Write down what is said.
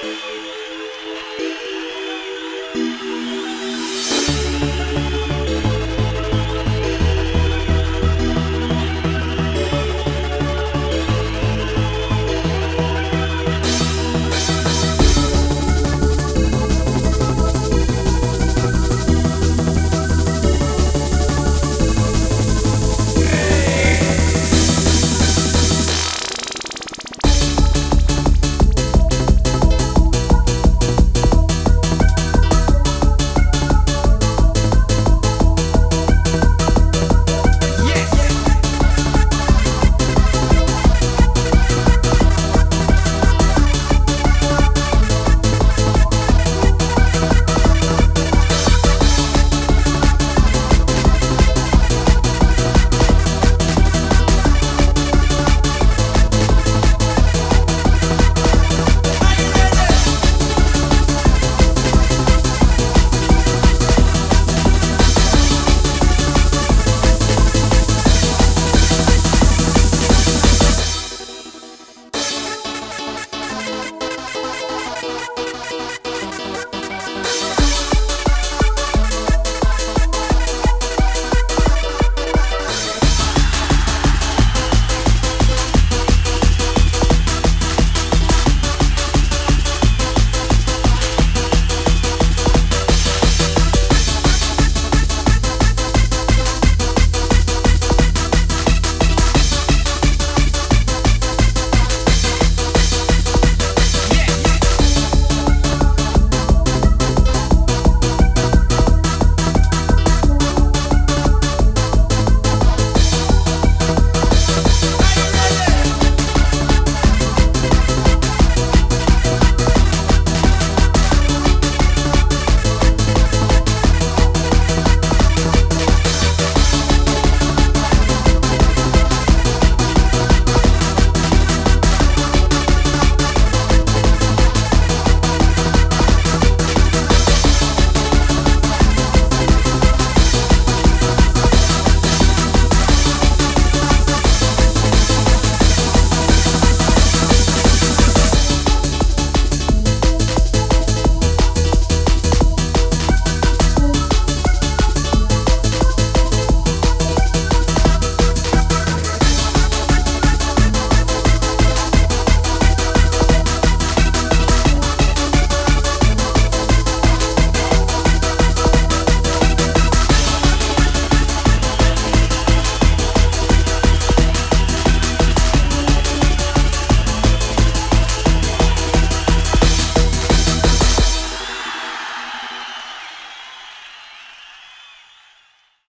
Música